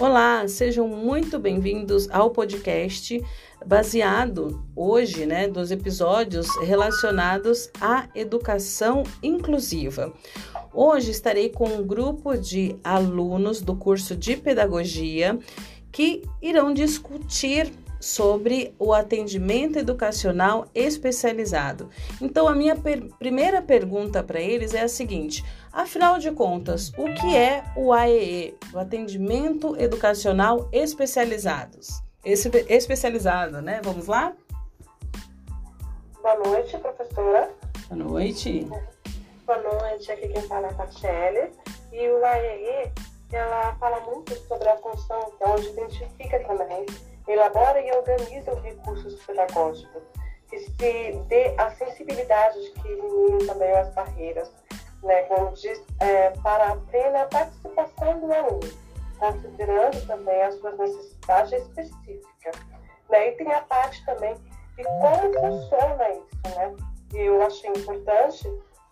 Olá, sejam muito bem-vindos ao podcast baseado hoje, né, dos episódios relacionados à educação inclusiva. Hoje estarei com um grupo de alunos do curso de pedagogia que irão discutir sobre o atendimento educacional especializado. Então, a minha per primeira pergunta para eles é a seguinte: afinal de contas, o que é o AEE, o Atendimento Educacional Especializados? Esse, especializado, né? Vamos lá? Boa noite, professora. Boa noite. Boa noite, aqui quem fala é a Tatiele. E o AEE, ela fala muito sobre a função, que é onde identifica também elabora e organiza os recursos pedagógicos, que se dê a sensibilidade de que elimine também as barreiras, né, como diz, é, para a plena participação do aluno, considerando também as suas necessidades específicas. Né, e tem a parte também de como funciona isso, né? E eu achei importante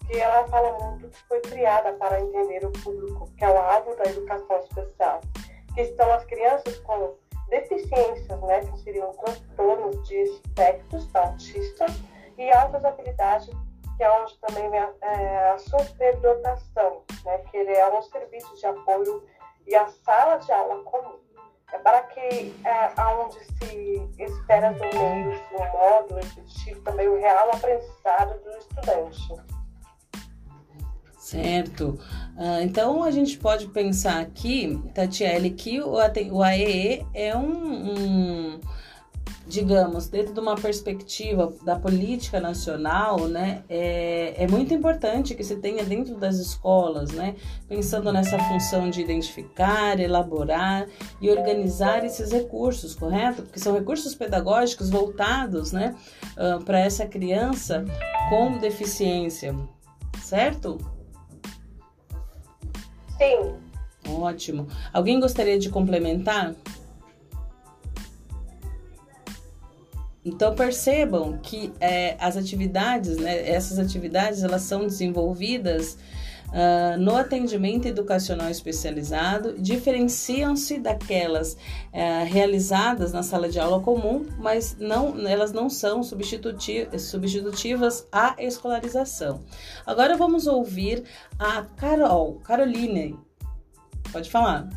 que ela fala muito que foi criada para entender o público, que é o alvo da educação especial, que estão as crianças com deficiências, né, que seriam transtornos de espectros autista e altas habilidades, que é onde também vem a, é, a superdotação, né, que ele é um serviço de apoio e a sala de aula comum. É para que, é, aonde se espera do meio, do modo efetivo, também o real aprendizado do estudante. Certo. Uh, então a gente pode pensar aqui, Tatiele, que o, o AEE é um, um, digamos, dentro de uma perspectiva da política nacional, né, é, é muito importante que se tenha dentro das escolas, né, pensando nessa função de identificar, elaborar e organizar esses recursos, correto? Porque são recursos pedagógicos voltados, né, uh, para essa criança com deficiência, certo? Sim. Ótimo. Alguém gostaria de complementar? Então percebam que é, as atividades, né, essas atividades, elas são desenvolvidas uh, no atendimento educacional especializado, diferenciam-se daquelas uh, realizadas na sala de aula comum, mas não, elas não são substitutivas, substitutivas à escolarização. Agora vamos ouvir a Carol, Caroline. Pode falar.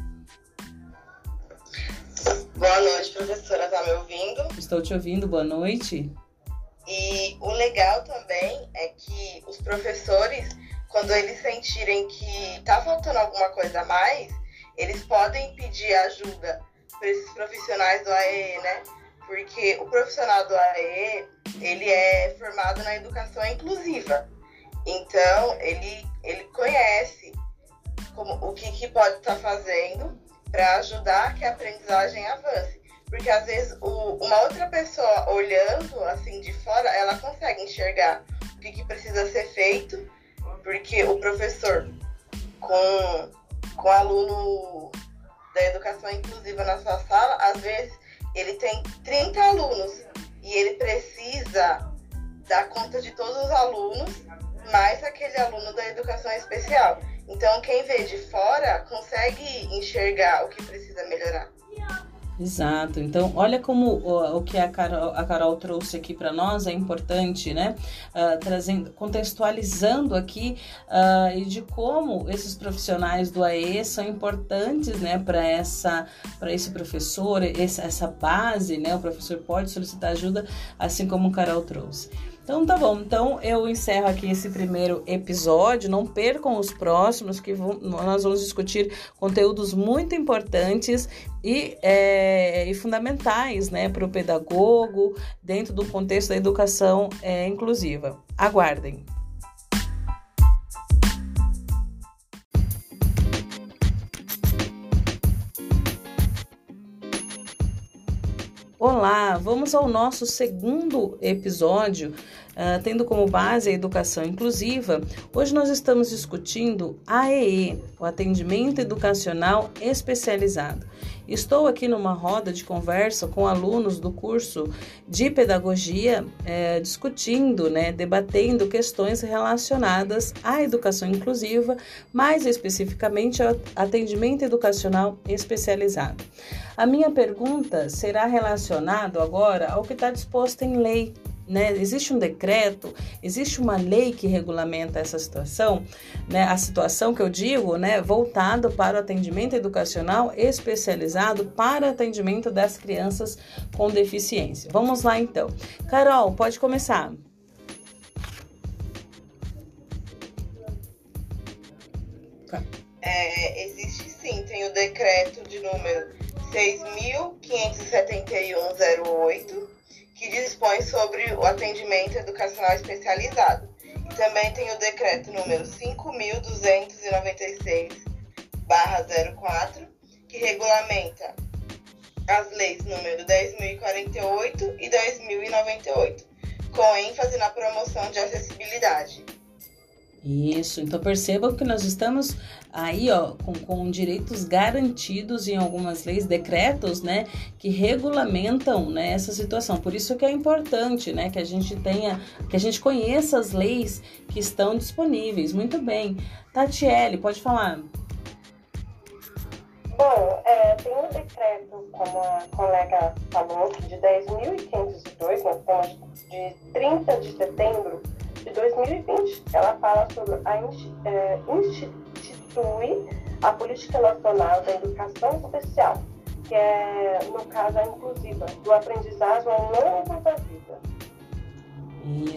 Boa noite, professora. Tá me ouvindo? Estou te ouvindo. Boa noite. E o legal também é que os professores, quando eles sentirem que tá faltando alguma coisa a mais, eles podem pedir ajuda para esses profissionais do AE, né? Porque o profissional do AE, ele é formado na educação inclusiva. Então, ele, ele conhece como, o que, que pode estar tá fazendo para ajudar que a aprendizagem avance. Porque às vezes o, uma outra pessoa olhando assim de fora, ela consegue enxergar o que, que precisa ser feito, porque o professor com, com aluno da educação inclusiva na sua sala, às vezes ele tem 30 alunos e ele precisa dar conta de todos os alunos, mais aquele aluno da educação especial. Então, quem vê de fora consegue enxergar o que precisa melhorar. Exato. Então, olha como o, o que a Carol, a Carol trouxe aqui para nós é importante, né? Uh, trazendo, contextualizando aqui uh, e de como esses profissionais do AE são importantes, né, para essa, para esse professor, esse, essa base, né? O professor pode solicitar ajuda, assim como a Carol trouxe. Então tá bom, então eu encerro aqui esse primeiro episódio. Não percam os próximos, que vão, nós vamos discutir conteúdos muito importantes e, é, e fundamentais né, para o pedagogo dentro do contexto da educação é, inclusiva. Aguardem! Olá, vamos ao nosso segundo episódio uh, tendo como base a educação inclusiva, hoje nós estamos discutindo AEE, o atendimento educacional especializado. Estou aqui numa roda de conversa com alunos do curso de pedagogia, é, discutindo, né, debatendo questões relacionadas à educação inclusiva, mais especificamente ao atendimento educacional especializado. A minha pergunta será relacionada agora ao que está disposto em lei né? Existe um decreto, existe uma lei que regulamenta essa situação, né? A situação que eu digo, né, voltado para o atendimento educacional especializado para atendimento das crianças com deficiência. Vamos lá então. Carol, pode começar. É, existe sim, tem o decreto de número 6.57108 que dispõe sobre o atendimento educacional especializado. E também tem o decreto número 5.296/04, que regulamenta as leis número 10.048 e 10.098, com ênfase na promoção de acessibilidade. Isso, então percebam que nós estamos aí, ó, com, com direitos garantidos em algumas leis, decretos, né, que regulamentam, né, essa situação. Por isso que é importante, né, que a gente tenha, que a gente conheça as leis que estão disponíveis. Muito bem. Tatiele, pode falar. Bom, é, tem um decreto, como a colega falou, de 10.502, nós temos de 30 de setembro de 2020. Ela fala sobre a é, institui a Política Nacional da Educação Especial, que é, no caso, a inclusiva, do aprendizagem longo vida.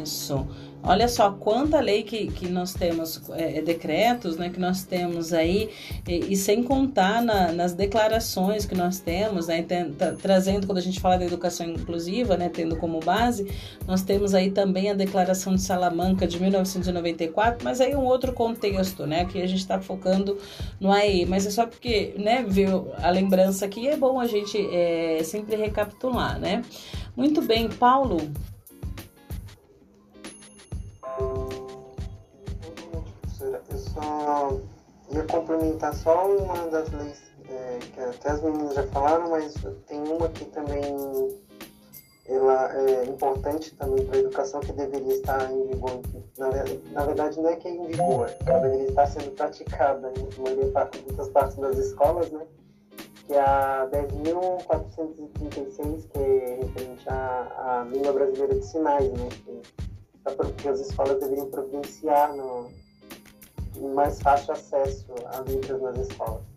Isso. Olha só quanta lei que, que nós temos, é, é, decretos, né, que nós temos aí, e, e sem contar na, nas declarações que nós temos, né, trazendo, quando a gente fala da educação inclusiva, né, tendo como base, nós temos aí também a Declaração de Salamanca de 1994, mas aí um outro contexto, né, que a gente está focando no AE, mas é só porque, né, viu a lembrança aqui, é bom a gente é, sempre recapitular, né. Muito bem, Paulo, só ia complementar só uma das leis é, que até as meninas já falaram, mas tem uma que também ela é importante também para a educação que deveria estar em vigor. Na, na, verdade, não é que é em vigor, ela deveria estar sendo praticada em maioria, muitas partes das escolas, né? Que é a 10.436, que é referente à, à língua brasileira de sinais, né? Que, que as escolas deveriam providenciar no, mais fácil acesso a livros nas escolas.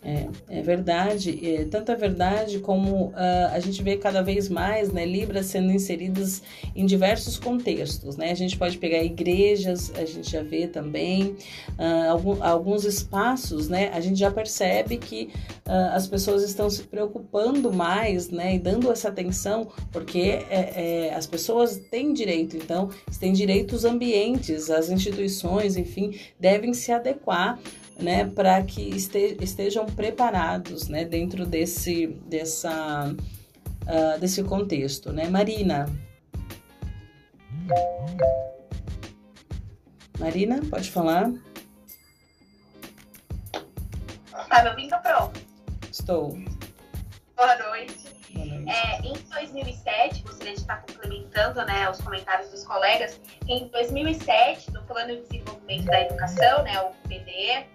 É, é verdade, é, tanto verdade como uh, a gente vê cada vez mais né, Libras sendo inseridas em diversos contextos. Né? A gente pode pegar igrejas, a gente já vê também, uh, algum, alguns espaços, né, a gente já percebe que uh, as pessoas estão se preocupando mais né, e dando essa atenção, porque é, é, as pessoas têm direito, então, têm direitos ambientes, as instituições, enfim, devem se adequar né, para que estejam preparados, né, dentro desse dessa uh, desse contexto, né, Marina. Marina, pode falar? Tá me ouvindo, Pro? Estou. Boa noite. Boa noite. É, em 2007, gostaria de estar complementando né, os comentários dos colegas. Em 2007, no Plano de Desenvolvimento da Educação, né, o PDE,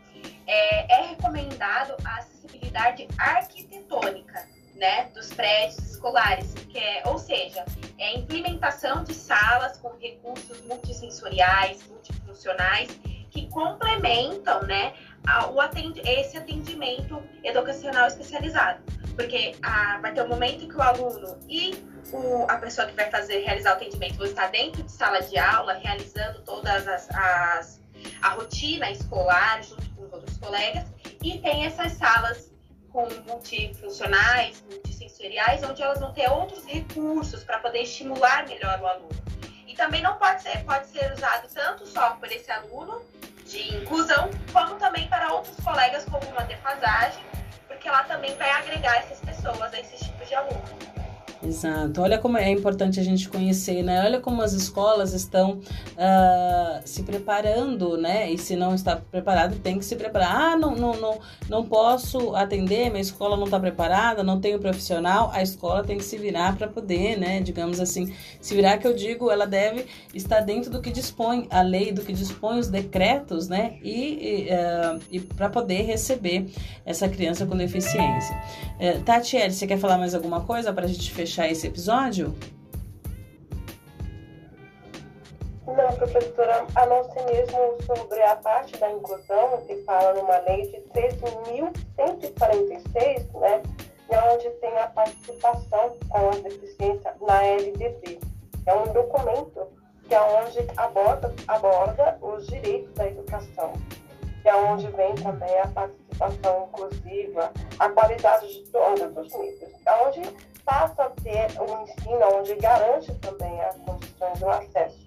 é, é recomendado a acessibilidade arquitetônica né, dos prédios escolares, que é, ou seja, é a implementação de salas com recursos multissensoriais, multifuncionais, que complementam né, o atend esse atendimento educacional especializado. Porque ah, vai ter um momento que o aluno e o, a pessoa que vai fazer realizar o atendimento vão estar dentro de sala de aula, realizando todas as, as a rotina escolar junto outros colegas, e tem essas salas com multifuncionais, multissensoriais, onde elas vão ter outros recursos para poder estimular melhor o aluno. E também não pode ser, pode ser usado tanto só por esse aluno de inclusão, como também para outros colegas com uma defasagem, porque ela também vai agregar essas pessoas a esses tipos de aluno. Exato. Olha como é importante a gente conhecer, né? Olha como as escolas estão uh, se preparando, né? E se não está preparado, tem que se preparar. Ah, não, não, não, não posso atender, minha escola não está preparada, não tenho profissional. A escola tem que se virar para poder, né? Digamos assim, se virar que eu digo, ela deve estar dentro do que dispõe a lei, do que dispõe os decretos, né? E, e, uh, e para poder receber essa criança com deficiência. Uh, Tatiele, você quer falar mais alguma coisa para a gente fechar? Fechar esse episódio? Não, professora, a não ser mesmo sobre a parte da inclusão, que fala numa lei de 13.146, né, onde tem a participação com a deficiência na LDB. É um documento que é onde aborda, aborda os direitos da educação, que é onde vem também a participação inclusiva, a qualidade de todos os níveis, é onde passa a ter um ensino onde garante também as condições do acesso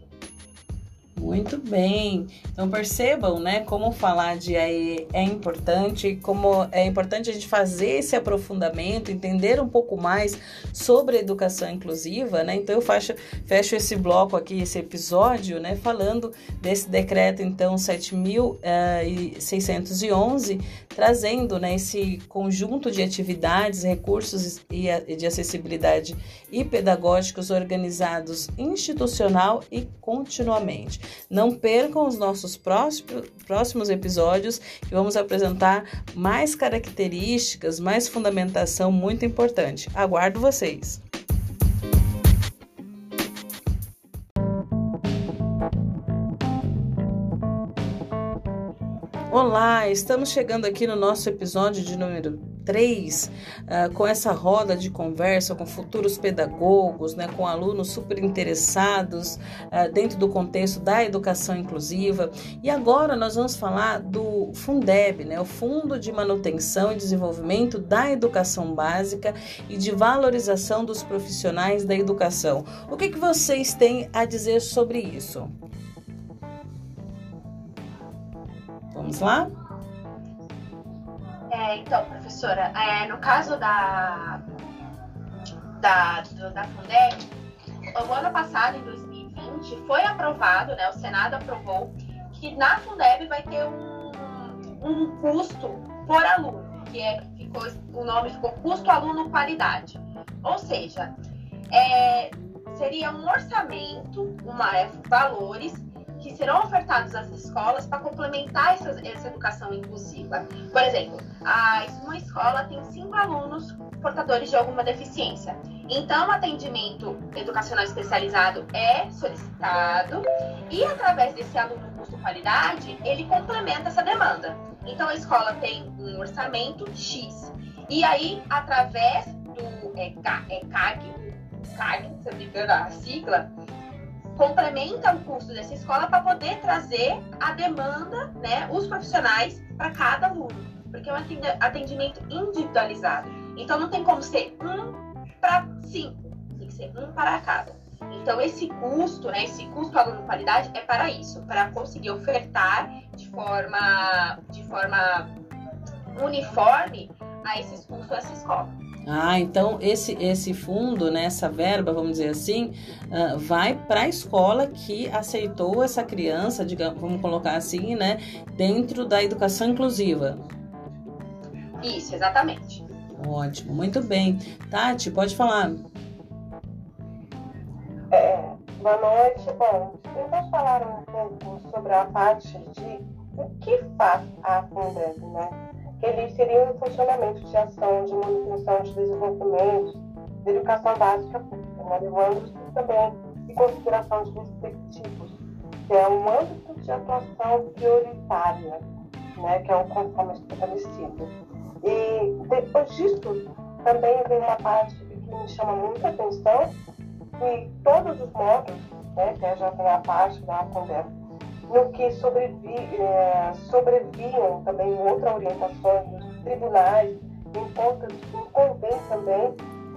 muito bem. Então percebam, né, como falar de AE é importante, como é importante a gente fazer esse aprofundamento, entender um pouco mais sobre educação inclusiva, né? Então eu fecho, fecho esse bloco aqui, esse episódio, né, falando desse decreto então 7611, eh, trazendo, né, esse conjunto de atividades, recursos e de acessibilidade e pedagógicos organizados institucional e continuamente. Não percam os nossos próximos episódios que vamos apresentar mais características, mais fundamentação muito importante. Aguardo vocês! Olá, estamos chegando aqui no nosso episódio de número 3, uh, com essa roda de conversa com futuros pedagogos, né, com alunos super interessados uh, dentro do contexto da educação inclusiva. E agora nós vamos falar do Fundeb, né, o Fundo de Manutenção e Desenvolvimento da Educação Básica e de Valorização dos Profissionais da Educação. O que, que vocês têm a dizer sobre isso? Vamos lá? É, então, professora, é, no caso da, da, da Fundeb, o ano passado, em 2020, foi aprovado, né, o Senado aprovou, que na Fundeb vai ter um, um custo por aluno, que é, ficou, o nome ficou custo aluno qualidade. Ou seja, é, seria um orçamento, uma, é, valores que serão ofertados às escolas para complementar essa, essa, educação inclusiva. Por exemplo, a, uma escola tem cinco alunos portadores de alguma deficiência. Então, o atendimento educacional especializado é solicitado e, através desse aluno custo-qualidade, ele complementa essa demanda. Então, a escola tem um orçamento X. E aí, através do é, é CAG, CAG, se eu me engano, a sigla, complementa o curso dessa escola para poder trazer a demanda, né, os profissionais para cada aluno, porque é um atendimento individualizado. Então não tem como ser um para cinco, tem que ser um para cada. Então esse custo, né, esse custo aluno qualidade é para isso, para conseguir ofertar de forma de forma uniforme a esses custos essa escola. Ah, então esse, esse fundo, né, essa verba, vamos dizer assim, uh, vai para a escola que aceitou essa criança, digamos, vamos colocar assim, né, dentro da educação inclusiva. Isso, exatamente. Ótimo, muito bem. Tati, pode falar. É, boa noite. Bom, vamos falar um pouco sobre a parte de o que faz a Fundeb, né? Ele seria um funcionamento de ação de manutenção de desenvolvimento de educação básica né, levando também em consideração de respectivos, que é um âmbito de atuação prioritária, né, que é o conforme estabelecido. E depois disso, também vem uma parte que me chama muita atenção, que todos os módulos, né, que já tem a parte da conversa, no que sobrevi, é, sobreviam também outra orientação dos tribunais, conta convém também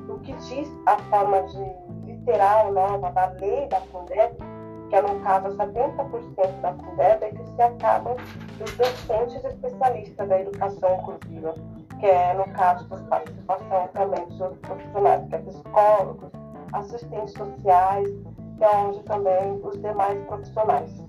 o que diz a forma de literal nova da lei da Fundeb, que é no caso 70% da Fundeb, é que se acabam os docentes especialistas da educação inclusiva. que é no caso da participação também dos outros profissionais, que é psicólogos, assistentes sociais, que é onde também os demais profissionais.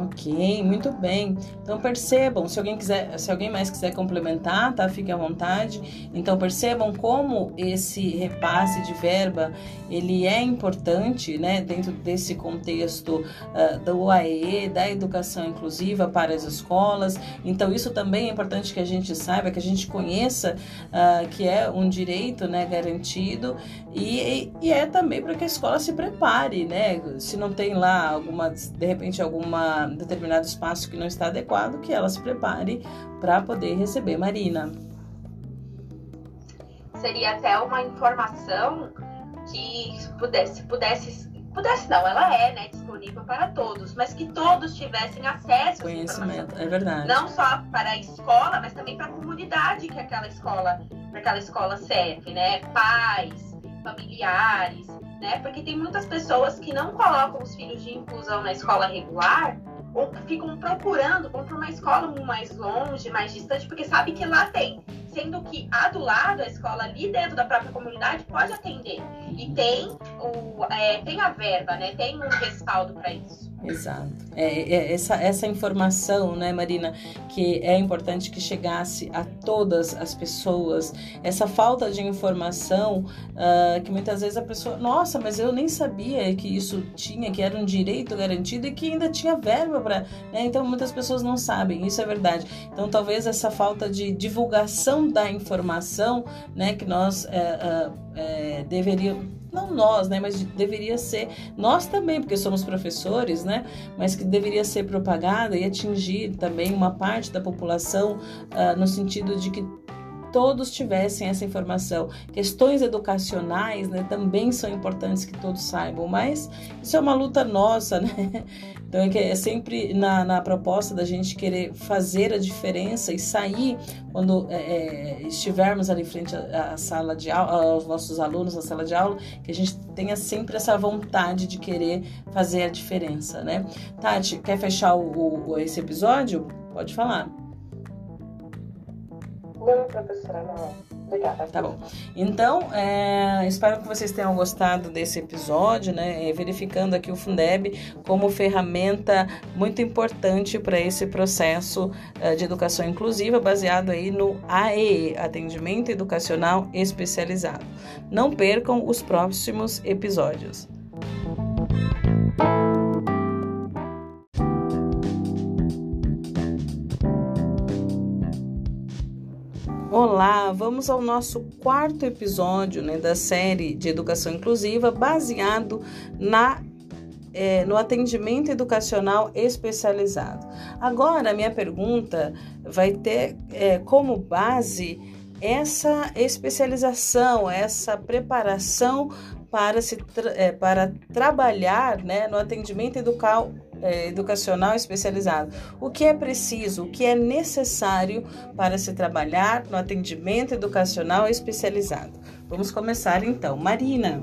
Ok, muito bem. Então percebam, se alguém quiser, se alguém mais quiser complementar, tá? Fique à vontade. Então percebam como esse repasse de verba ele é importante, né? Dentro desse contexto uh, do UAE, da educação inclusiva para as escolas. Então isso também é importante que a gente saiba, que a gente conheça uh, que é um direito, né? Garantido e, e é também para que a escola se prepare, né? Se não tem lá alguma, de repente alguma determinado espaço que não está adequado, que ela se prepare para poder receber Marina. Seria até uma informação que pudesse, pudesse, pudesse não, ela é né, disponível para todos, mas que todos tivessem acesso conhecimento, é verdade. Não só para a escola, mas também para a comunidade que aquela escola, aquela escola serve, né? Pais, familiares, né? Porque tem muitas pessoas que não colocam os filhos de inclusão na escola regular ou ficam procurando, vão para uma escola mais longe, mais distante, porque sabe que lá tem. Sendo que a do lado, a escola ali dentro da própria comunidade, pode atender. E tem, o, é, tem a verba, né? Tem um respaldo para isso. Exato. É, é, essa, essa informação, né, Marina, que é importante que chegasse a todas as pessoas. Essa falta de informação, uh, que muitas vezes a pessoa, nossa, mas eu nem sabia que isso tinha, que era um direito garantido e que ainda tinha verba para. Né? Então muitas pessoas não sabem, isso é verdade. Então talvez essa falta de divulgação da informação, né, que nós é, deveríamos não nós, né, mas deveria ser nós também, porque somos professores, né, mas que deveria ser propagada e atingir também uma parte da população uh, no sentido de que todos tivessem essa informação. Questões educacionais né, também são importantes que todos saibam, mas isso é uma luta nossa, né? Então é, é sempre na, na proposta da gente querer fazer a diferença e sair quando é, é, estivermos ali em frente à, à sala de aula, aos nossos alunos na sala de aula, que a gente tenha sempre essa vontade de querer fazer a diferença, né? Tati, quer fechar o, o esse episódio? Pode falar. Professora. Obrigada. Tá bom. Então, é, espero que vocês tenham gostado desse episódio, né? Verificando aqui o Fundeb como ferramenta muito importante para esse processo uh, de educação inclusiva, baseado aí no AEE, Atendimento Educacional Especializado. Não percam os próximos episódios. Olá, vamos ao nosso quarto episódio né, da série de educação inclusiva, baseado na é, no atendimento educacional especializado. Agora, minha pergunta vai ter é, como base essa especialização, essa preparação para, se tra é, para trabalhar né, no atendimento educal é, educacional especializado. O que é preciso, o que é necessário para se trabalhar no atendimento educacional especializado? Vamos começar então. Marina.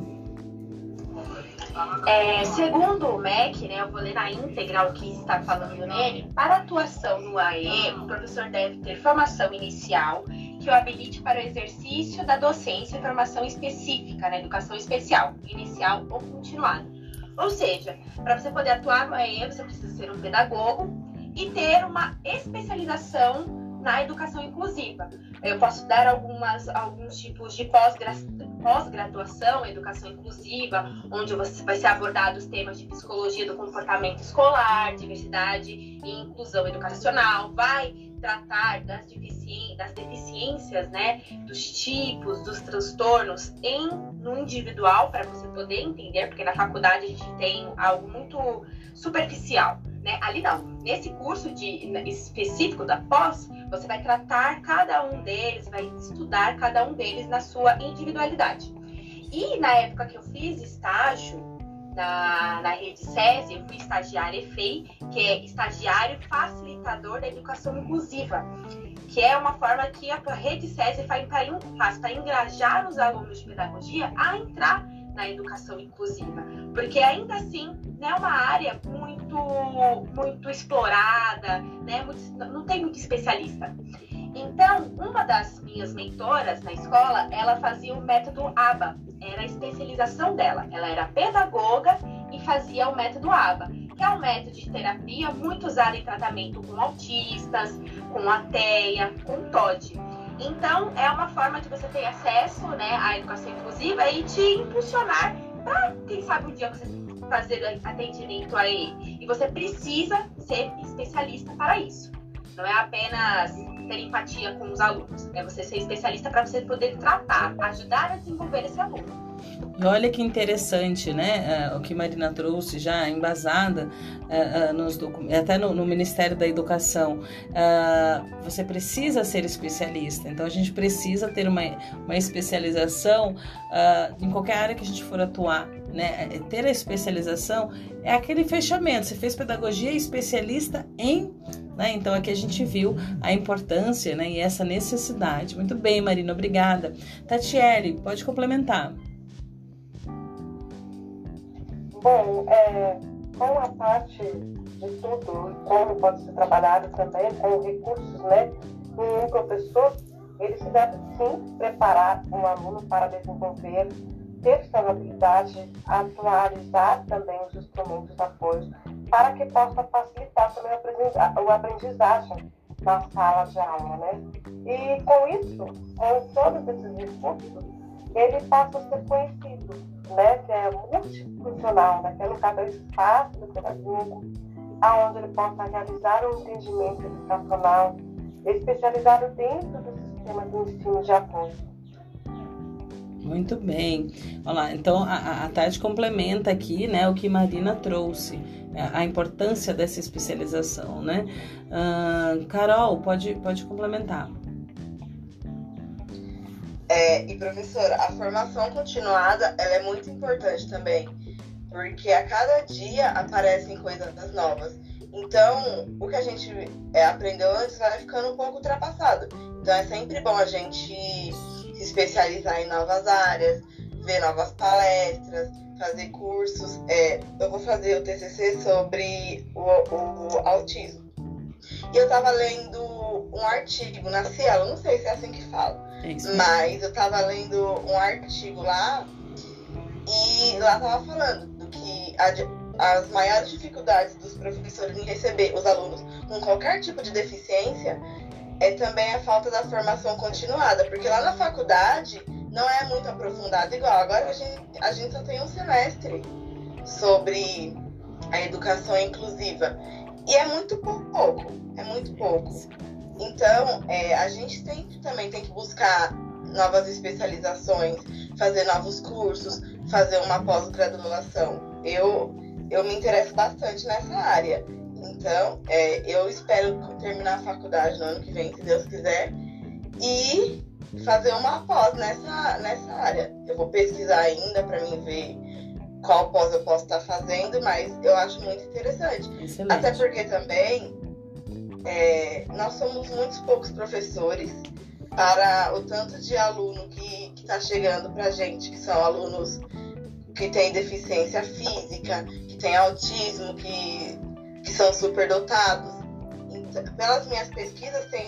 É, segundo o MEC, né, eu vou ler na íntegra o que está falando nele, para atuação no AE, o professor deve ter formação inicial que o habilite para o exercício da docência e formação específica na educação especial, inicial ou continuada ou seja, para você poder atuar no EE, você precisa ser um pedagogo e ter uma especialização na educação inclusiva. Eu posso dar algumas, alguns tipos de pós-graduação educação inclusiva, onde você vai ser abordado os temas de psicologia do comportamento escolar, diversidade e inclusão educacional, vai tratar das, das deficiências, né, dos tipos, dos transtornos em no individual para você poder entender, porque na faculdade a gente tem algo muito superficial, né? Ali não. Nesse curso de específico da pós, você vai tratar cada um deles, vai estudar cada um deles na sua individualidade. E na época que eu fiz estágio, na, na rede SESI, eu fui estagiária EFEI, que é estagiário facilitador da educação inclusiva, que é uma forma que a rede SESI faz para engajar os alunos de pedagogia a entrar na educação inclusiva, porque ainda assim né, é uma área muito, muito explorada, né, muito, não tem muito especialista. Então, uma das minhas mentoras na escola, ela fazia o método ABA, era a especialização dela. Ela era pedagoga e fazia o método ABA, que é um método de terapia muito usado em tratamento com autistas, com ateia, com TOD. Então, é uma forma de você ter acesso né, à educação inclusiva e te impulsionar para, quem sabe, um dia você fazer atendimento aí. E você precisa ser especialista para isso. Não é apenas ter empatia com os alunos, é você ser especialista para você poder tratar, ajudar a desenvolver esse aluno. E olha que interessante, né? Uh, o que Marina trouxe já embasada uh, uh, nos até no, no, Ministério da Educação. você precisa ser especialista, então a gente precisa ter uma, uma especialização em qualquer área que a gente for atuar. Né? Ter a especialização é aquele fechamento. Você fez pedagogia especialista em né? Então aqui a gente viu a importância né, e essa necessidade. Muito bem, Marina, obrigada. Tatiele, pode complementar. Bom, é, com a parte de tudo, como pode ser trabalhado também com recursos, né? Um professor, ele se deve sim preparar um aluno para desenvolver, habilidade, atualizar também os instrumentos de apoio, para que possa facilitar também o aprendizagem na sala de aula, né? E com isso, com todos esses recursos, ele passa a ser conhecido, né, que é multifuncional, né, que é no do espaço do pedagogo, aonde ele possa realizar um entendimento educacional especializado dentro do sistema de ensino de apoio. Muito bem. Olha lá, então a, a Tati complementa aqui né, o que Marina trouxe, é, a importância dessa especialização, né? Uh, Carol, pode, pode complementar. É, e professora, a formação continuada ela é muito importante também, porque a cada dia aparecem coisas novas. Então, o que a gente é, aprendeu antes vai ficando um pouco ultrapassado. Então, é sempre bom a gente especializar em novas áreas, ver novas palestras, fazer cursos. É, eu vou fazer o TCC sobre o, o, o autismo. E eu estava lendo um artigo na Cielo, não sei se é assim que fala, é mas eu estava lendo um artigo lá e lá estava falando do que a, as maiores dificuldades dos professores em receber os alunos com qualquer tipo de deficiência é também a falta da formação continuada, porque lá na faculdade não é muito aprofundado igual. Agora a gente, a gente só tem um semestre sobre a educação inclusiva. E é muito pouco, é muito pouco. Então, é, a gente tem, também tem que buscar novas especializações, fazer novos cursos, fazer uma pós-graduação. Eu, eu me interesso bastante nessa área. Então, é, eu espero terminar a faculdade no ano que vem, se Deus quiser, e fazer uma pós nessa, nessa área. Eu vou pesquisar ainda para mim ver qual pós eu posso estar fazendo, mas eu acho muito interessante. Excelente. Até porque também é, nós somos muitos poucos professores para o tanto de aluno que está chegando para gente, que são alunos que têm deficiência física, que têm autismo, que, que são superdotados. Então, pelas minhas pesquisas, tem,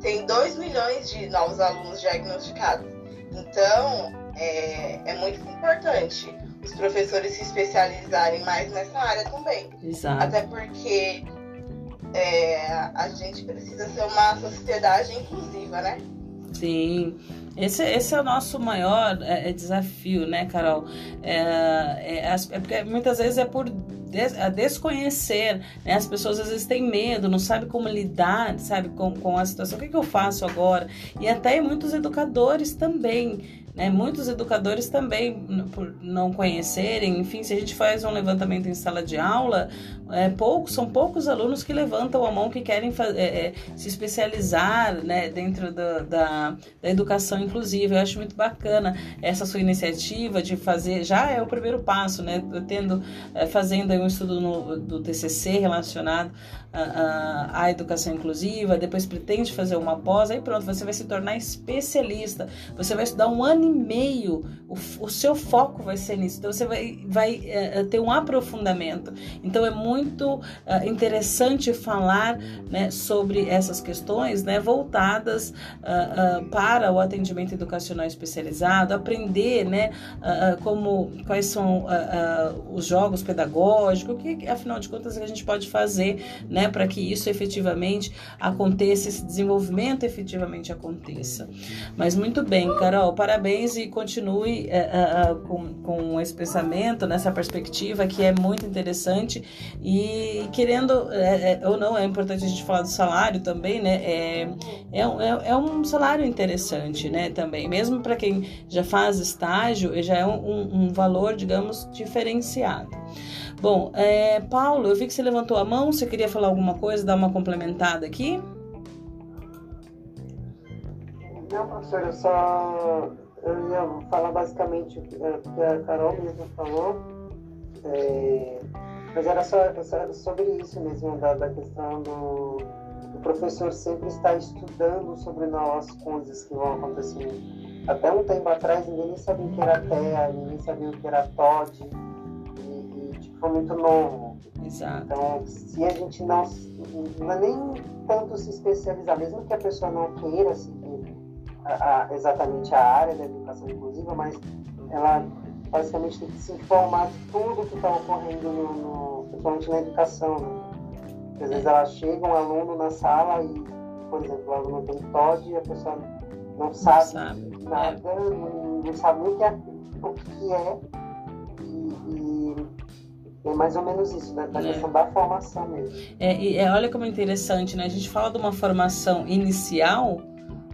tem 2 milhões de novos alunos diagnosticados. Então, é, é muito importante os professores se especializarem mais nessa área também. Exato. Até porque é, a gente precisa ser uma sociedade inclusiva, né? Sim. Esse, esse é o nosso maior é, é desafio, né, Carol? É, é, é, porque muitas vezes é por des, a desconhecer, né? As pessoas às vezes têm medo, não sabem como lidar, sabe, com, com a situação. O que, que eu faço agora? E até muitos educadores também né? Muitos educadores também, por não conhecerem, enfim, se a gente faz um levantamento em sala de aula, é, são poucos alunos que levantam a mão que querem é, é, se especializar né, dentro da, da, da, educação inclusiva. Eu acho muito bacana essa sua iniciativa de fazer, já é o primeiro passo, né? Tendo, é, fazendo um estudo no, do TCC relacionado à, à educação inclusiva, depois pretende fazer uma pós, aí pronto, você vai se tornar especialista. Você vai estudar um ano e meio o, o seu foco vai ser nisso. Então você vai, vai é, ter um aprofundamento. Então é muito é, interessante falar né, sobre essas questões né, voltadas uh, uh, para o atendimento educacional especializado, aprender né, uh, como quais são os jogos pedagógicos, o que afinal de contas a gente pode fazer né, para que isso efetivamente aconteça, esse desenvolvimento efetivamente aconteça. Mas muito bem, Carol, parabéns e continue uh, com, com esse pensamento, nessa perspectiva que é muito interessante e querendo ou não, é importante a gente falar do salário também, né? É, é, é, é um salário interessante, né? Também, mesmo para quem já faz estágio, já é um, um valor, digamos, diferenciado. Bom, é, Paulo, eu vi que você levantou a mão. Você queria falar alguma coisa, dar uma complementada aqui? Não, professora, só eu ia falar basicamente o que a Carol mesmo falou, é, mas era só, sobre isso mesmo, da, da questão do, do, professor sempre estar estudando sobre novas coisas que vão acontecendo. Até um tempo atrás ninguém sabia o que era TEA, ninguém sabia o que era TOD, foi muito novo. Exato. Então, se a gente não, não é nem tanto se especializar, mesmo que a pessoa não queira seguir a, a, exatamente a área da educação inclusiva, mas ela basicamente tem que se informar de tudo que está ocorrendo, no, no, principalmente na educação. Né? Às vezes ela chega, um aluno na sala e, por exemplo, o aluno tem TOD e a pessoa não sabe, não sabe. nada, é. não, não, sabe nem o que é, o que é é mais ou menos isso, né? Da é. questão da formação mesmo. É, e é, olha como é interessante, né? A gente fala de uma formação inicial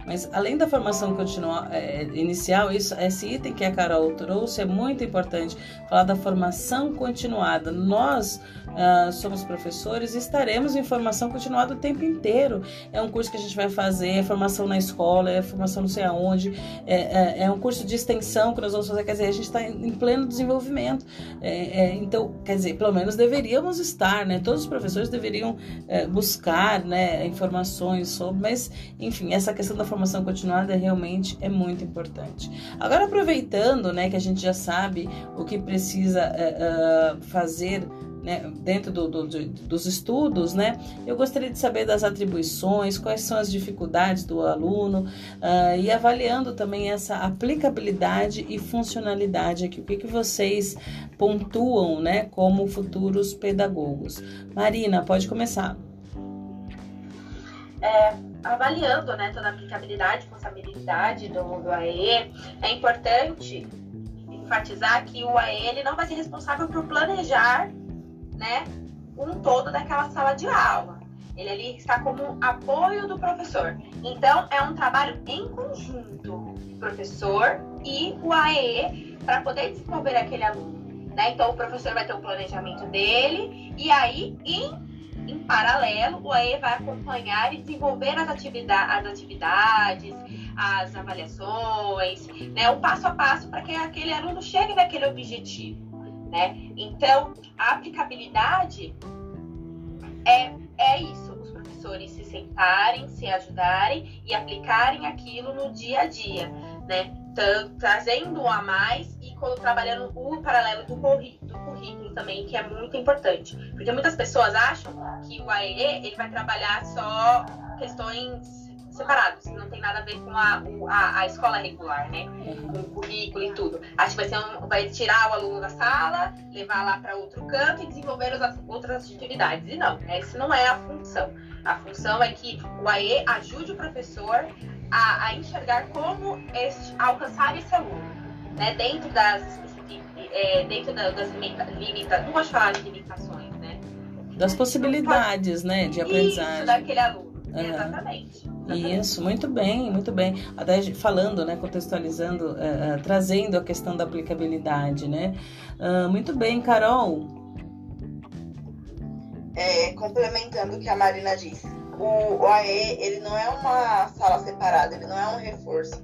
mas além da formação continua, é, inicial, isso, esse item que a Carol trouxe é muito importante. Falar da formação continuada. Nós uh, somos professores e estaremos em formação continuada o tempo inteiro. É um curso que a gente vai fazer, é formação na escola, é formação não sei aonde, é, é, é um curso de extensão que nós vamos fazer. Quer dizer, a gente está em, pleno desenvolvimento. É, é, então, quer dizer, pelo menos deveríamos estar, né? Todos os professores deveriam é, buscar né, informações sobre, mas, enfim, essa questão da formação continuada realmente é muito importante. Agora, aproveitando né, que a gente já sabe o que precisa uh, fazer né, dentro do, do, dos estudos, né, eu gostaria de saber das atribuições, quais são as dificuldades do aluno uh, e avaliando também essa aplicabilidade e funcionalidade aqui, o que, que vocês pontuam né, como futuros pedagogos. Marina, pode começar. É, avaliando né, toda a aplicabilidade e funcionalidade do, do AE, é importante enfatizar que o AE ele não vai ser responsável por planejar né, um todo daquela sala de aula. Ele ali está como apoio do professor. Então, é um trabalho em conjunto, professor e o AE, para poder desenvolver aquele aluno. Né? Então, o professor vai ter o planejamento dele, e aí, em paralelo, o AE vai acompanhar e desenvolver as, atividade, as atividades, as avaliações, né? o passo a passo para que aquele aluno chegue naquele objetivo né? Então, a aplicabilidade é, é isso, os professores se sentarem, se ajudarem e aplicarem aquilo no dia a dia, né? Trazendo um a mais e trabalhando o paralelo do, currículo também, que é muito importante. Porque muitas pessoas acham que o AEE ele vai trabalhar só questões separados, não tem nada a ver com a, a, a escola regular, né? Com o currículo e tudo. Acho que vai, ser um, vai tirar o aluno da sala, levar lá para outro canto e desenvolver as outras atividades. E não, essa não é a função. A função é que o AE ajude o professor a, a enxergar como este, alcançar esse aluno, né? Dentro das é, dentro das limitações, não gosto de falar de limitações, né? Das possibilidades, né, de aprendizagem. Isso, daquele aluno. Uhum. Exatamente. Isso, muito bem, muito bem. Até falando, né, contextualizando, uh, uh, trazendo a questão da aplicabilidade, né? Uh, muito bem, Carol. É, complementando o que a Marina disse, o OAE ele não é uma sala separada, ele não é um reforço.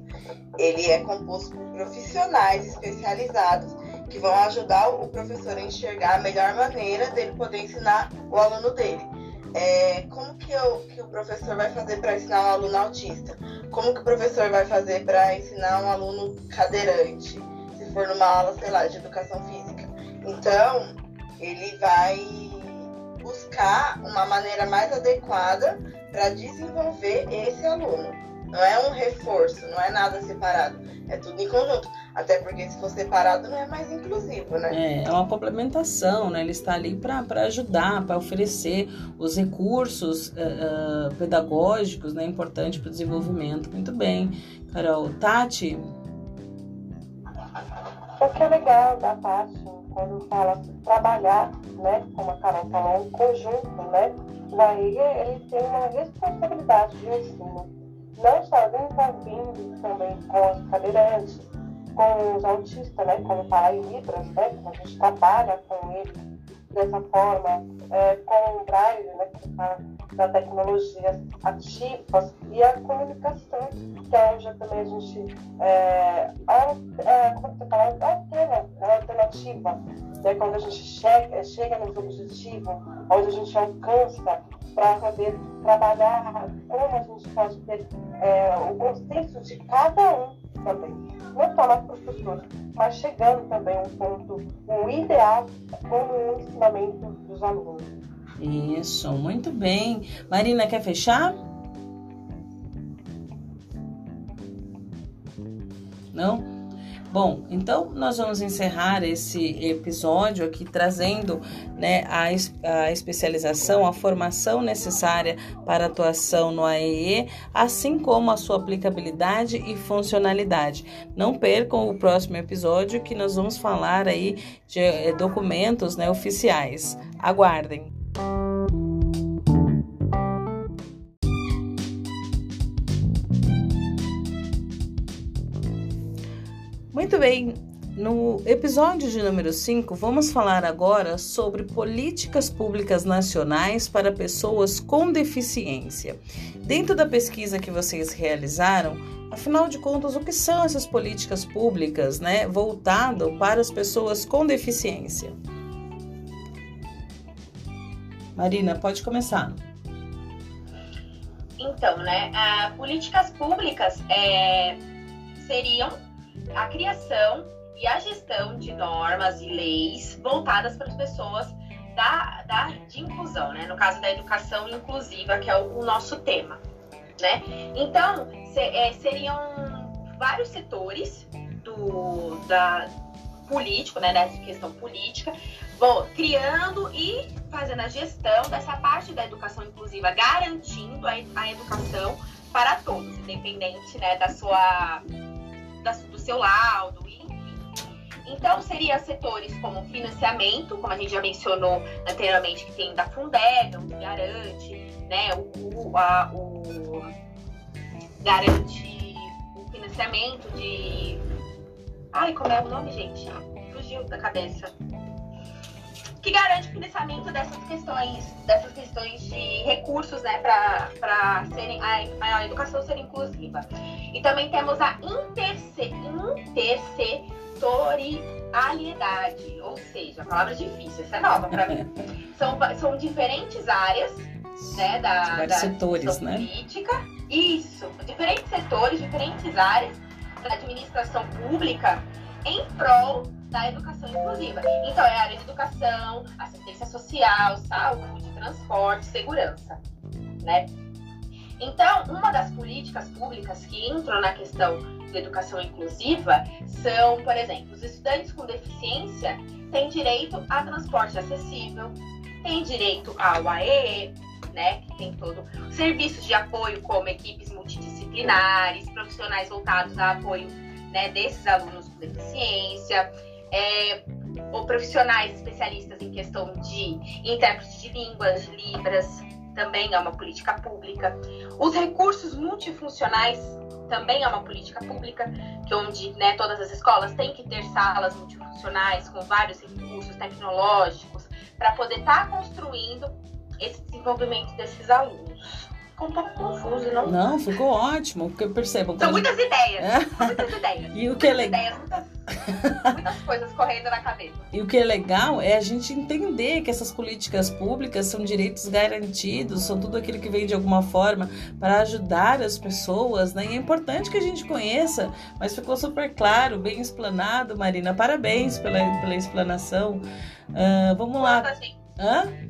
Ele é composto por profissionais especializados que vão ajudar o professor a enxergar a melhor maneira dele poder ensinar o aluno dele. é, como que, eu, que o professor vai fazer para ensinar um aluno autista? Como que o professor vai fazer para ensinar um aluno cadeirante? Se for numa aula, sei lá, de educação física. Então, ele vai buscar uma maneira mais adequada para desenvolver esse aluno. Não é um reforço, não é nada separado, é tudo em conjunto. Até porque se for separado não é mais inclusivo, né? É, é uma complementação, né? Ele está ali para ajudar, para oferecer os recursos uh, uh, pedagógicos, né? Importante para o desenvolvimento. Muito bem. Carol, Tati? O que é legal da Tati, quando fala trabalhar, né? Como a Carol falou, um conjunto, né? Daí ele tem uma responsabilidade de ensino. Não só envolvendo também com os cadeirantes, com os autistas, né, como falar em Libras, né, a gente trabalha com eles dessa forma, é, com o Braille, né, que fala da tecnologias ativas e a comunicação, que é onde também a gente é, é, como você fala, altera, é alternativa, né, quando a gente chega, chega nesse objetivo, onde a gente alcança para poder trabalhar como a gente pode ter é, o consenso de cada um também. Não só nós professores, mas chegando também a um ponto, um ideal como o ensinamento dos alunos. Isso, muito bem. Marina, quer fechar? Não? Bom, então nós vamos encerrar esse episódio aqui trazendo né, a, a especialização, a formação necessária para atuação no AEE, assim como a sua aplicabilidade e funcionalidade. Não percam o próximo episódio que nós vamos falar aí de eh, documentos né, oficiais. Aguardem! Muito bem, no episódio de número 5, vamos falar agora sobre políticas públicas nacionais para pessoas com deficiência. Dentro da pesquisa que vocês realizaram, afinal de contas, o que são essas políticas públicas, né, voltado para as pessoas com deficiência? Marina, pode começar. Então, né, políticas públicas é, seriam a criação e a gestão de normas e leis voltadas para as pessoas da, da, de inclusão, né? No caso da educação inclusiva, que é o, o nosso tema, né? Então, se, é, seriam vários setores do da político, né, dessa questão política, bom, criando e fazendo a gestão dessa parte da educação inclusiva, garantindo a, a educação para todos, independente, né, da sua da, do seu laudo, enfim. Então, seria setores como financiamento, como a gente já mencionou anteriormente, que tem da Fundeb, o garante, né, o, a, o garante o financiamento de. Ai, como é o nome, gente? Fugiu da cabeça que garante o financiamento dessas questões, dessas questões de recursos, né, para a, a, educação ser inclusiva. E também temos a interse, intersetorialidade, ou seja, palavra difícil, essa é nova para mim. São, são diferentes áreas, né, da, da setores, né? política. Isso, diferentes setores, diferentes áreas da administração pública em prol da educação inclusiva. Então, é a área de educação, assistência social, saúde, transporte, segurança, né? Então, uma das políticas públicas que entram na questão de educação inclusiva são, por exemplo, os estudantes com deficiência têm direito a transporte acessível, têm direito ao AEE, né, que tem todo serviços de apoio como equipes multidisciplinares, profissionais voltados a apoio né, desses alunos com deficiência, é, ou profissionais especialistas em questão de intérprete de línguas, de libras, também é uma política pública. Os recursos multifuncionais também é uma política pública, que onde né, todas as escolas têm que ter salas multifuncionais com vários recursos tecnológicos para poder estar tá construindo esse desenvolvimento desses alunos. Ficou um pouco confuso, não? Não, ficou ótimo, porque percebam. São muitas ideias. É. Muitas ideias. e o que é legal. Muitas coisas correndo na cabeça. E o que é legal é a gente entender que essas políticas públicas são direitos garantidos, são tudo aquilo que vem de alguma forma para ajudar as pessoas, né? E é importante que a gente conheça, mas ficou super claro, bem explanado, Marina. Parabéns pela, pela explanação. Uh, vamos lá. Quando a, gente,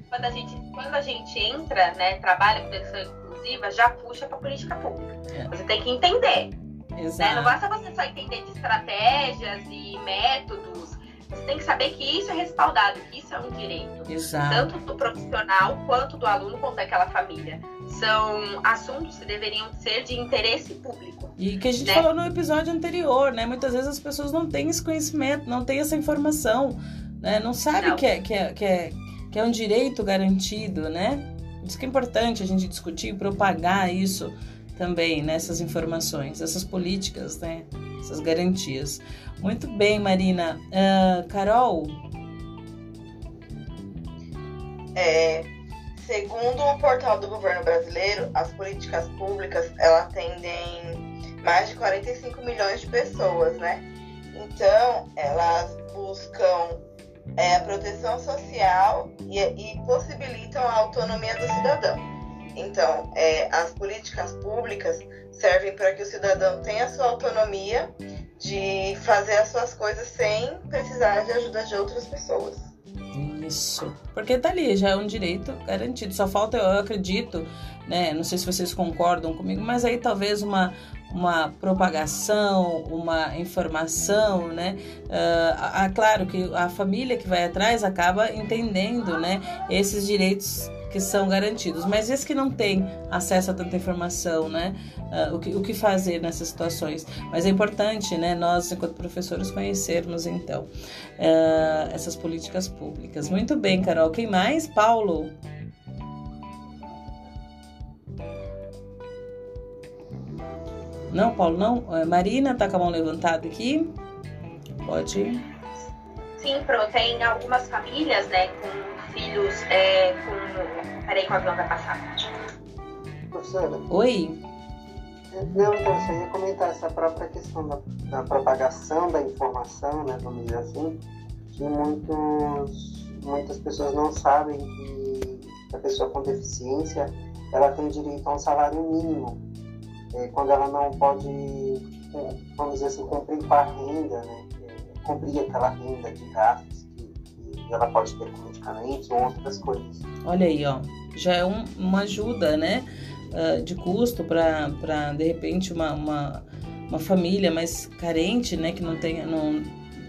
quando a, gente, quando a gente entra, né, trabalha com educação inclusiva, já puxa para política pública. É. Você tem que entender né? Não basta você só entender de estratégias e métodos. Você tem que saber que isso é respaldado, que isso é um direito. Exato. Tanto do profissional, quanto do aluno, quanto daquela família. São assuntos que deveriam ser de interesse público. E que a gente né? falou no episódio anterior, né? Muitas vezes as pessoas não têm esse conhecimento, não têm essa informação, né? Não sabem que, é, que, é, que, é, que é um direito garantido, né? Isso que é importante a gente discutir propagar isso também nessas né, informações, essas políticas, né, essas garantias. Muito bem, Marina. Uh, Carol? É, segundo o portal do governo brasileiro, as políticas públicas elas atendem mais de 45 milhões de pessoas, né? Então, elas buscam é, a proteção social e, e possibilitam a autonomia do cidadão. Então, é, as políticas públicas servem para que o cidadão tenha sua autonomia de fazer as suas coisas sem precisar de ajuda de outras pessoas. Isso. Porque tá ali, já é um direito garantido. Só falta, eu acredito, né? Não sei se vocês concordam comigo, mas aí talvez uma, uma propagação, uma informação, né? Uh, claro que a família que vai atrás acaba entendendo, né? Esses direitos que são garantidos. Mas esse que não tem acesso a tanta informação, né? Uh, o, que, o que fazer nessas situações? Mas é importante, né? Nós, enquanto professores, conhecermos, então, uh, essas políticas públicas. Muito bem, Carol. Quem mais? Paulo? Não, Paulo, não. Uh, Marina tá com a mão levantada aqui. Pode. Sim, Pro, tem algumas famílias, né, com filhos é, com. Peraí, que o avião vai passar. Professora? Oi? Não, então, eu ia comentar essa própria questão da, da, propagação da informação, né, vamos dizer assim, que muitos, muitas pessoas não sabem que a pessoa com deficiência ela tem direito a um salário mínimo. É, quando ela não pode, vamos dizer assim, cumprir com a renda, né, é, cumprir aquela renda de gastos ela pode ter com medicamentos ou outras coisas. Olha aí, ó, já é um, uma ajuda, né, uh, de custo para, de repente, uma, uma, uma, família mais carente, né, que não tenha, não,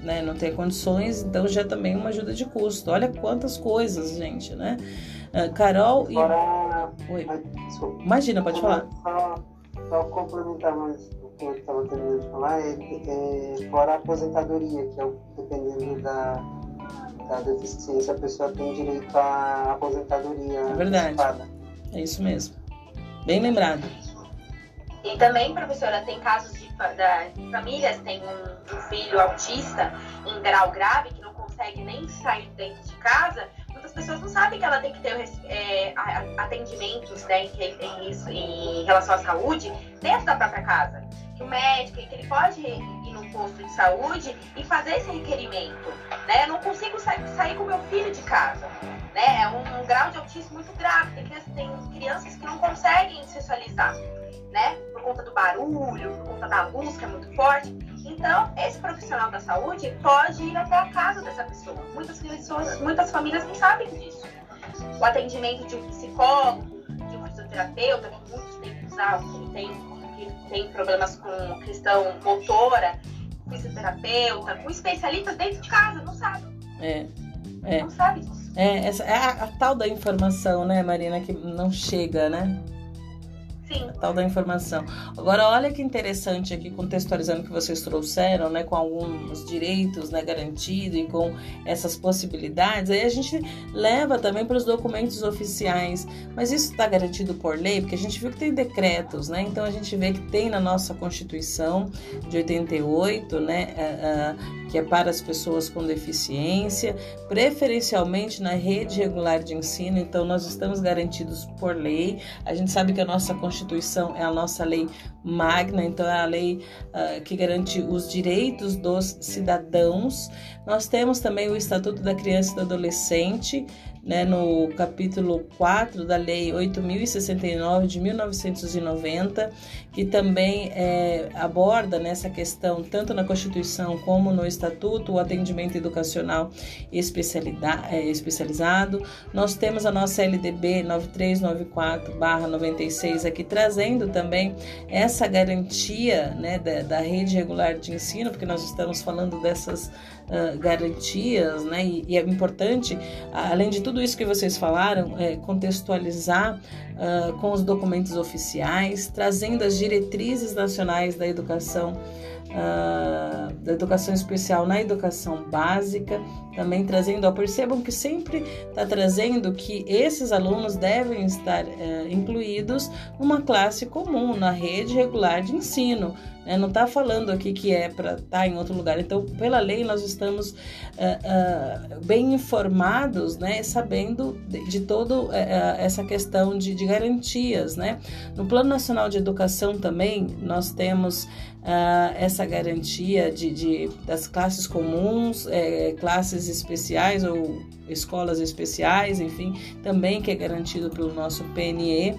né, não tenha condições, então já é também uma ajuda de custo. Olha quantas coisas, gente, né? Uh, Carol Agora, e... Oi. Imagina, pode falar. Só, só complementar mais o que eu estava terminando de falar, é, é, fora a aposentadoria, que é dependendo da da deficiência, a pessoa tem direito à aposentadoria. É verdade. É isso mesmo. Bem lembrado. E também, professora, tem casos de, de famílias, tem um, um, filho autista em grau grave que não consegue nem sair dentro de casa. Muitas pessoas não sabem que ela tem que ter é, atendimentos né, em, em, em, relação à saúde dentro da própria casa. Que o médico, que ele pode posto de saúde e fazer esse requerimento. Né? Eu não consigo sair, sair com meu filho de casa. Né? É um, um grau de autismo muito grave. Tem crianças, tem crianças que não conseguem socializar. Né? Por conta do barulho, por conta da luz que é muito forte. Então, esse profissional da saúde pode ir até a casa dessa pessoa. Muitas pessoas, muitas famílias não sabem disso. O atendimento de um psicólogo, de um fisioterapeuta, que muitos têm que usar, tem, tem problemas com questão motora, fisioterapeuta, com especialistas dentro de casa, não sabe. É. É. Não sabe disso. É, essa, é a, a, tal da informação, né, Marina, que não chega, né? Sim. A tal da informação. Agora, olha que interessante aqui, contextualizando que vocês trouxeram, né, com alguns direitos, né, garantidos e com essas possibilidades, aí a gente leva também para os documentos oficiais. Mas isso está garantido por lei, porque a gente viu que tem decretos, né? Então a gente vê que tem na nossa Constituição de 88, né, uh, uh, que é para as pessoas com deficiência, preferencialmente na rede regular de ensino. Então, nós estamos garantidos por lei. A gente sabe que a nossa Constituição é a nossa lei magna, então é a lei uh, que garante os direitos dos cidadãos. Nós temos também o Estatuto da Criança e do Adolescente, né, no capítulo 4 da Lei 8.069 de 1990, que também é, aborda nessa questão, tanto na Constituição como no Estatuto, o atendimento educacional é, especializado. Nós temos a nossa LDB 9394-96 aqui, trazendo também essa garantia né, da, da rede regular de ensino, porque nós estamos falando dessas uh, garantias, né? E, e, é importante, além de tudo isso que vocês falaram, é, contextualizar uh, com os documentos oficiais, trazendo as diretrizes nacionais da educação uh, da educação especial na educação básica, também trazendo, ó, percebam que sempre está trazendo que esses alunos devem estar uh, incluídos numa classe comum, na rede regular de ensino. Né? Não está falando aqui que é para estar tá em outro lugar. Então, pela lei, nós estamos uh, uh, bem informados, né? sabendo de, de toda essa questão de, de garantias. Né? No Plano Nacional de Educação também, nós temos uh, essa garantia de, de, das classes comuns, é, classes especiais ou escolas especiais, enfim, também que é garantido pelo nosso PNE.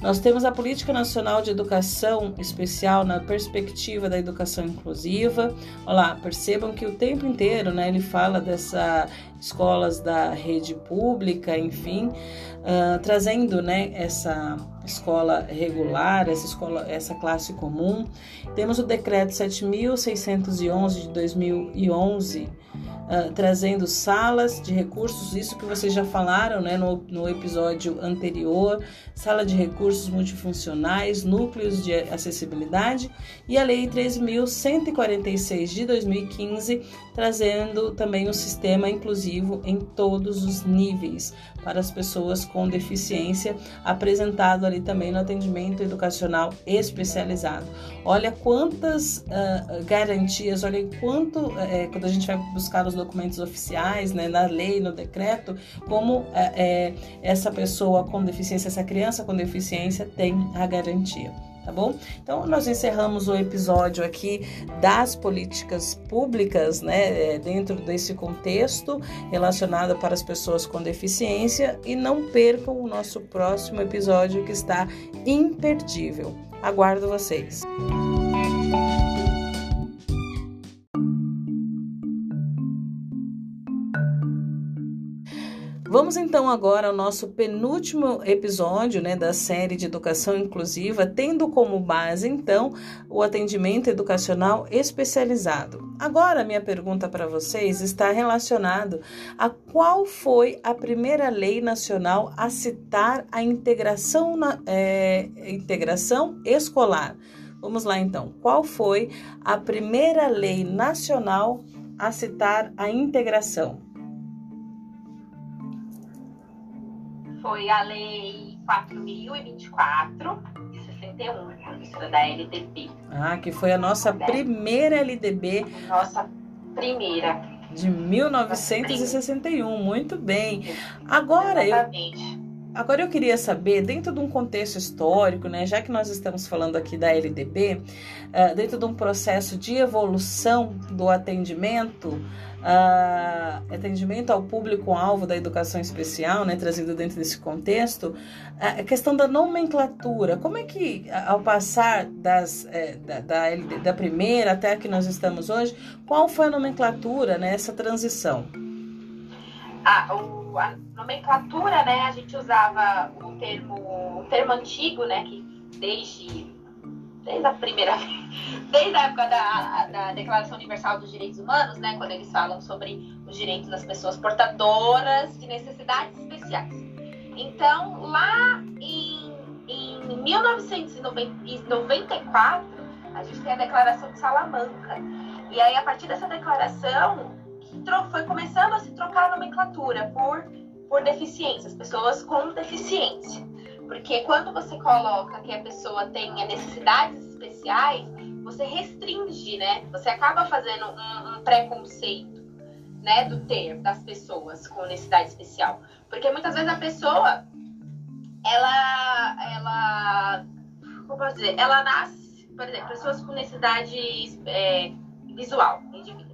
Nós temos a Política Nacional de Educação Especial na perspectiva da educação inclusiva. Olha lá, percebam que o tempo inteiro né, ele fala dessa escolas da rede pública, enfim, uh, trazendo né, essa escola regular, essa escola, essa classe comum. Temos o decreto 7611 de 2011 uh, trazendo salas de recursos, isso que vocês já falaram né, no, no episódio anterior, sala de recursos multifuncionais, núcleos de acessibilidade, e a Lei 13.146 de 2015, trazendo também um sistema inclusivo em todos os níveis para as pessoas com deficiência, apresentado ali também no atendimento educacional especializado. Olha quantas uh, garantias, olha quanto, uh, quando a gente vai buscar os documentos oficiais, né, na lei, no decreto, como é, essa pessoa com deficiência, essa criança com deficiência tem a garantia tá bom? Então nós encerramos o episódio aqui das políticas públicas, né, dentro desse contexto relacionado para as pessoas com deficiência e não percam o nosso próximo episódio que está imperdível. Aguardo vocês. Vamos então agora ao nosso penúltimo episódio né, da série de educação inclusiva, tendo como base então o atendimento educacional especializado. Agora, minha pergunta para vocês está relacionado a qual foi a primeira lei nacional a citar a integração, na, é, integração escolar. Vamos lá então. Qual foi a primeira lei nacional a citar a integração? Foi a Lei 4.024 de 61, professora da LDB. Ah, que foi a nossa né? primeira LDB. Nossa primeira. De 1961, muito bem. Agora Exatamente. eu. Agora eu queria saber, dentro de um contexto histórico, né, já que nós estamos falando aqui da LDB, uh, eh, dentro de um processo de evolução do atendimento, uh, atendimento ao público-alvo da educação especial, né, trazido dentro desse contexto, a questão da nomenclatura. Como é que, ao passar das, é, da, da, da, primeira até a que nós estamos hoje, qual foi a nomenclatura nessa né, transição? Ah, o, nomenclatura, né, a gente usava o termo, o termo antigo, né, que desde desde a primeira desde a época da, da Declaração Universal dos Direitos Humanos, né, quando eles falam sobre os direitos das pessoas portadoras de necessidades especiais. Então, lá em, em 1994, a gente tem a Declaração de Salamanca. E aí, a partir dessa declaração, foi começando a se trocar a nomenclatura por, por deficiências, pessoas com deficiência. Porque quando você coloca que a pessoa tenha necessidades especiais, você restringe, né? Você acaba fazendo um, um preconceito, né, do termo das pessoas com necessidade especial, porque muitas vezes a pessoa ela ela como posso dizer, ela nasce, por exemplo, pessoas com necessidade é, visual,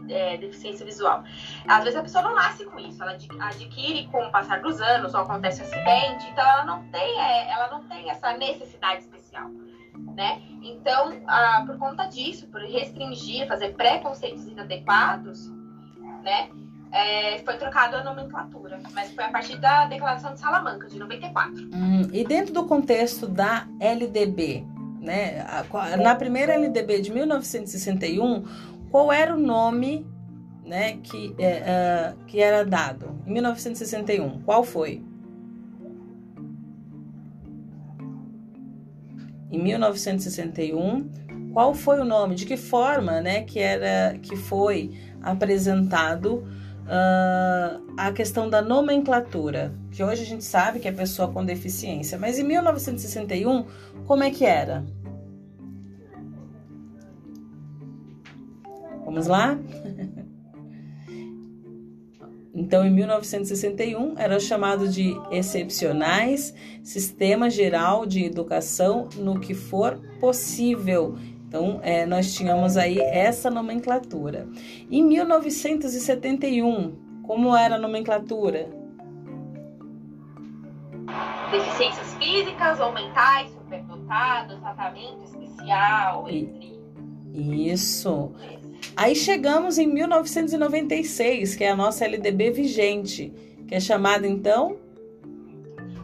é, deficiência visual. Às vezes a pessoa não nasce com isso, ela adquire com o passar dos anos, ou acontece um acidente, então ela não tem, é, ela não tem essa necessidade especial. Né? Então, ah, por conta disso, por restringir, fazer preconceitos inadequados, né? É, foi trocado a nomenclatura, mas foi a partir da Declaração de Salamanca, de 94. Hum, e dentro do contexto da LDB, né? Na primeira LDB de 1961, qual era o nome né, que, é, uh, que era dado em 1961? Qual foi? Em 1961, qual foi o nome? De que forma, né, que era que foi apresentado uh, a questão da nomenclatura? Que hoje a gente sabe que é pessoa com deficiência, mas em 1961, como é que era? Vamos lá? Então, em 1961, era chamado de excepcionais Sistema Geral de Educação no que for possível. Então, é, nós tínhamos aí essa nomenclatura. Em 1971, como era a nomenclatura? Deficiências físicas ou mentais, superdotados, tratamento especial, entre. Isso. Aí chegamos em 1996, que é a nossa LDB vigente, que é chamada então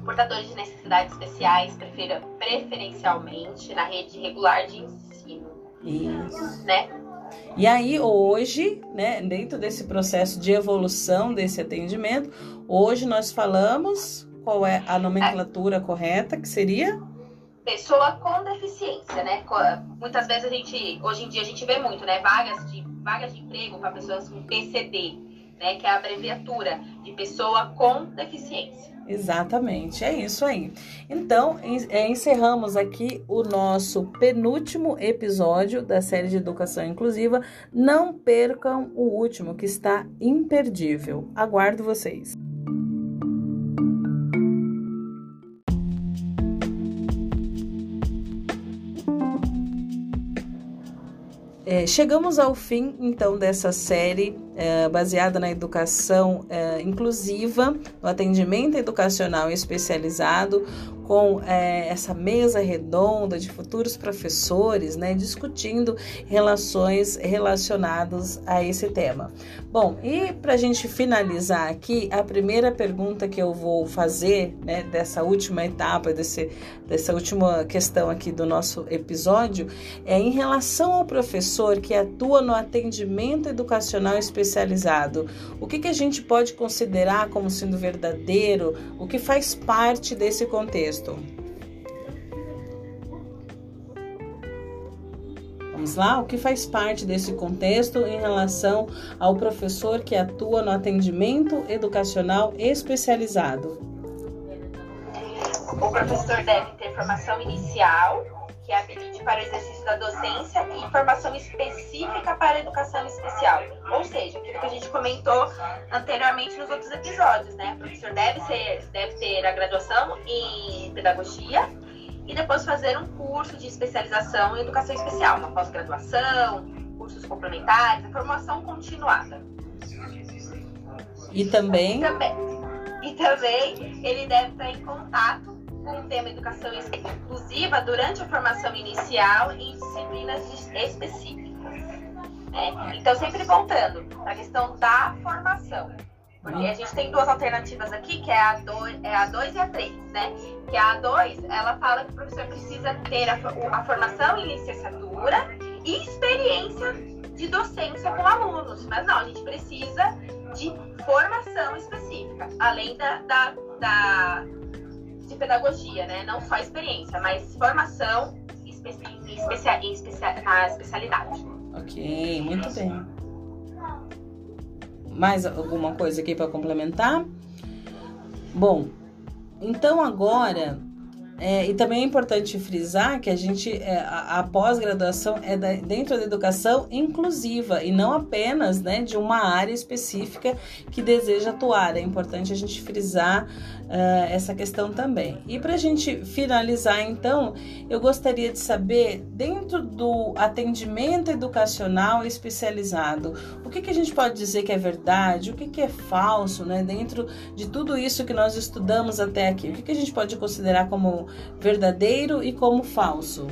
portadores de necessidades especiais preferencialmente na rede regular de ensino. Isso. Né? E aí hoje, né, dentro desse processo de evolução desse atendimento, hoje nós falamos qual é a nomenclatura correta, que seria pessoa com deficiência, né? Muitas vezes a gente, hoje em dia a gente vê muito, né? Vagas de, vagas de emprego para pessoas com PCD, né? Que é a abreviatura de pessoa com deficiência. Exatamente, é isso aí. Então, é, encerramos aqui o nosso penúltimo episódio da série de Educação Inclusiva. Não percam o último, que está imperdível. Aguardo vocês. É, chegamos ao fim, então, dessa série é, baseada na educação é, inclusiva, no atendimento educacional especializado, com é, essa mesa redonda de futuros professores, né, discutindo relações relacionadas a esse tema. Bom, e para a gente finalizar aqui, a primeira pergunta que eu vou fazer, né, dessa última etapa, desse, dessa última questão aqui do nosso episódio, é em relação ao professor que atua no atendimento educacional especializado. O que, que a gente pode considerar como sendo verdadeiro? O que faz parte desse contexto? Contexto. Vamos lá? O que faz parte desse contexto em relação ao professor que atua no atendimento educacional especializado? O professor deve ter formação inicial, que habilite para o exercício da docência e formação específica para a educação especial. Ou seja, aquilo que a gente comentou anteriormente nos outros episódios, né? O professor deve, ser, deve ter a graduação em pedagogia e depois fazer um curso de especialização em educação especial, uma pós-graduação, cursos complementares, a formação continuada. E também... E também, e também ele deve estar em contato com o tema educação inclusiva durante a formação inicial em disciplinas específicas. Né? Então, sempre voltando para a questão da formação. Porque a gente tem duas alternativas aqui, que é a 2 é a dois e a 3, né? Que a 2, ela fala que o professor precisa ter a, a formação em licenciatura e experiência de docência com alunos. Mas não, a gente precisa de formação específica, além da, da, da pedagogia, né? Não só experiência, mas formação em especia, especia, na especialidade. Ok, muito bem. Mais alguma coisa aqui para complementar? Bom, então agora É, e também é importante frisar que a gente, é, a, a pós-graduação é da, dentro da educação inclusiva e não apenas né, de uma área específica que deseja atuar. É importante a gente frisar uh, essa questão também. E para a gente finalizar, então, eu gostaria de saber, dentro do atendimento educacional especializado, o que, que a gente pode dizer que é verdade, o que, que é falso, né? Dentro de tudo isso que nós estudamos até aqui, o que, que a gente pode considerar como verdadeiro e como falso?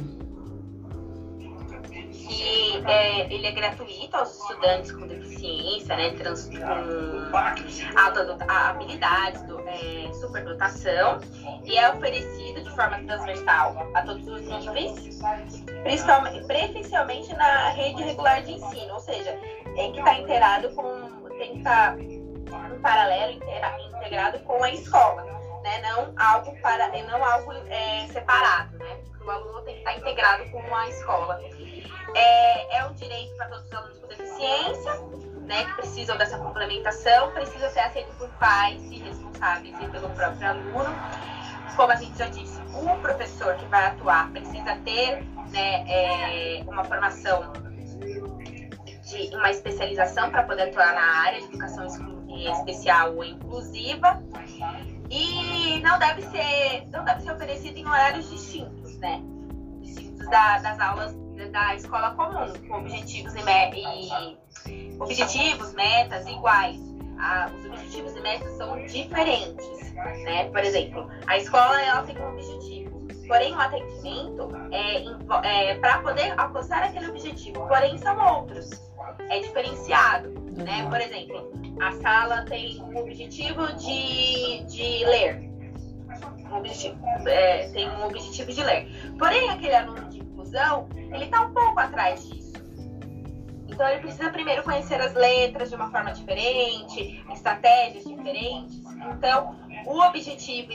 é, ele é gratuito aos estudantes com deficiência, né, trans, com alta habilidades, do, é, superdotação, e é oferecido de forma transversal a todos os níveis, principalmente, preferencialmente na rede regular de ensino, ou seja, tem que estar inteirado com, tem que estar em paralelo, integrado com a escola, né, não algo para, não algo é, separado, né, o aluno tem que estar integrado com a escola. É, é um direito para todos os alunos com deficiência, né, que precisam dessa complementação, precisa ser aceito por pais e responsáveis e pelo próprio aluno. Como a gente já disse, o professor que vai atuar precisa ter né, é, uma formação de uma especialização para poder atuar na área de educação especial ou inclusiva e não deve ser não deve ser oferecido em horários distintos, né? Distintos da, das aulas da escola comum, com objetivos e, e objetivos, metas iguais. Ah, os objetivos e metas são diferentes, né? Por exemplo, a escola ela tem um objetivo, porém o atendimento é, é para poder alcançar aquele objetivo, porém são outros, é diferenciado, né? Por exemplo, a sala tem um objetivo de, de ler, um objetivo, é, tem um objetivo de ler, porém aquele aluno de inclusão ele está um pouco atrás disso. Então ele precisa primeiro conhecer as letras de uma forma diferente, estratégias diferentes. Então, o objetivo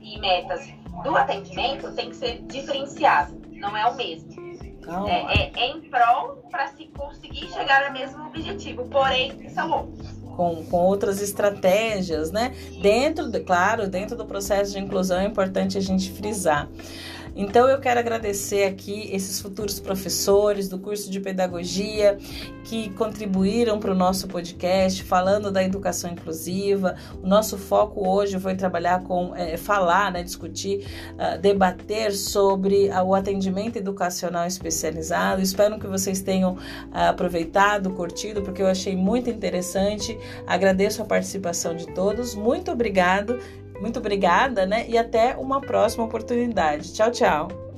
e metas do atendimento tem que ser diferenciado, não é o mesmo. É, é, é, em prol para se conseguir chegar ao mesmo objetivo, porém são outros. Com, com outras estratégias, né? Dentro, de, claro, dentro do processo de inclusão é importante a gente frisar. Então eu quero agradecer aqui esses futuros professores do curso de pedagogia que contribuíram para o nosso podcast falando da educação inclusiva. O nosso foco hoje foi trabalhar com é, falar, né, discutir, uh, debater sobre uh, o atendimento educacional especializado. Espero que vocês tenham uh, aproveitado, curtido, porque eu achei muito interessante. Agradeço a participação de todos. Muito obrigado muito obrigada, né? E até uma próxima oportunidade. Tchau, tchau.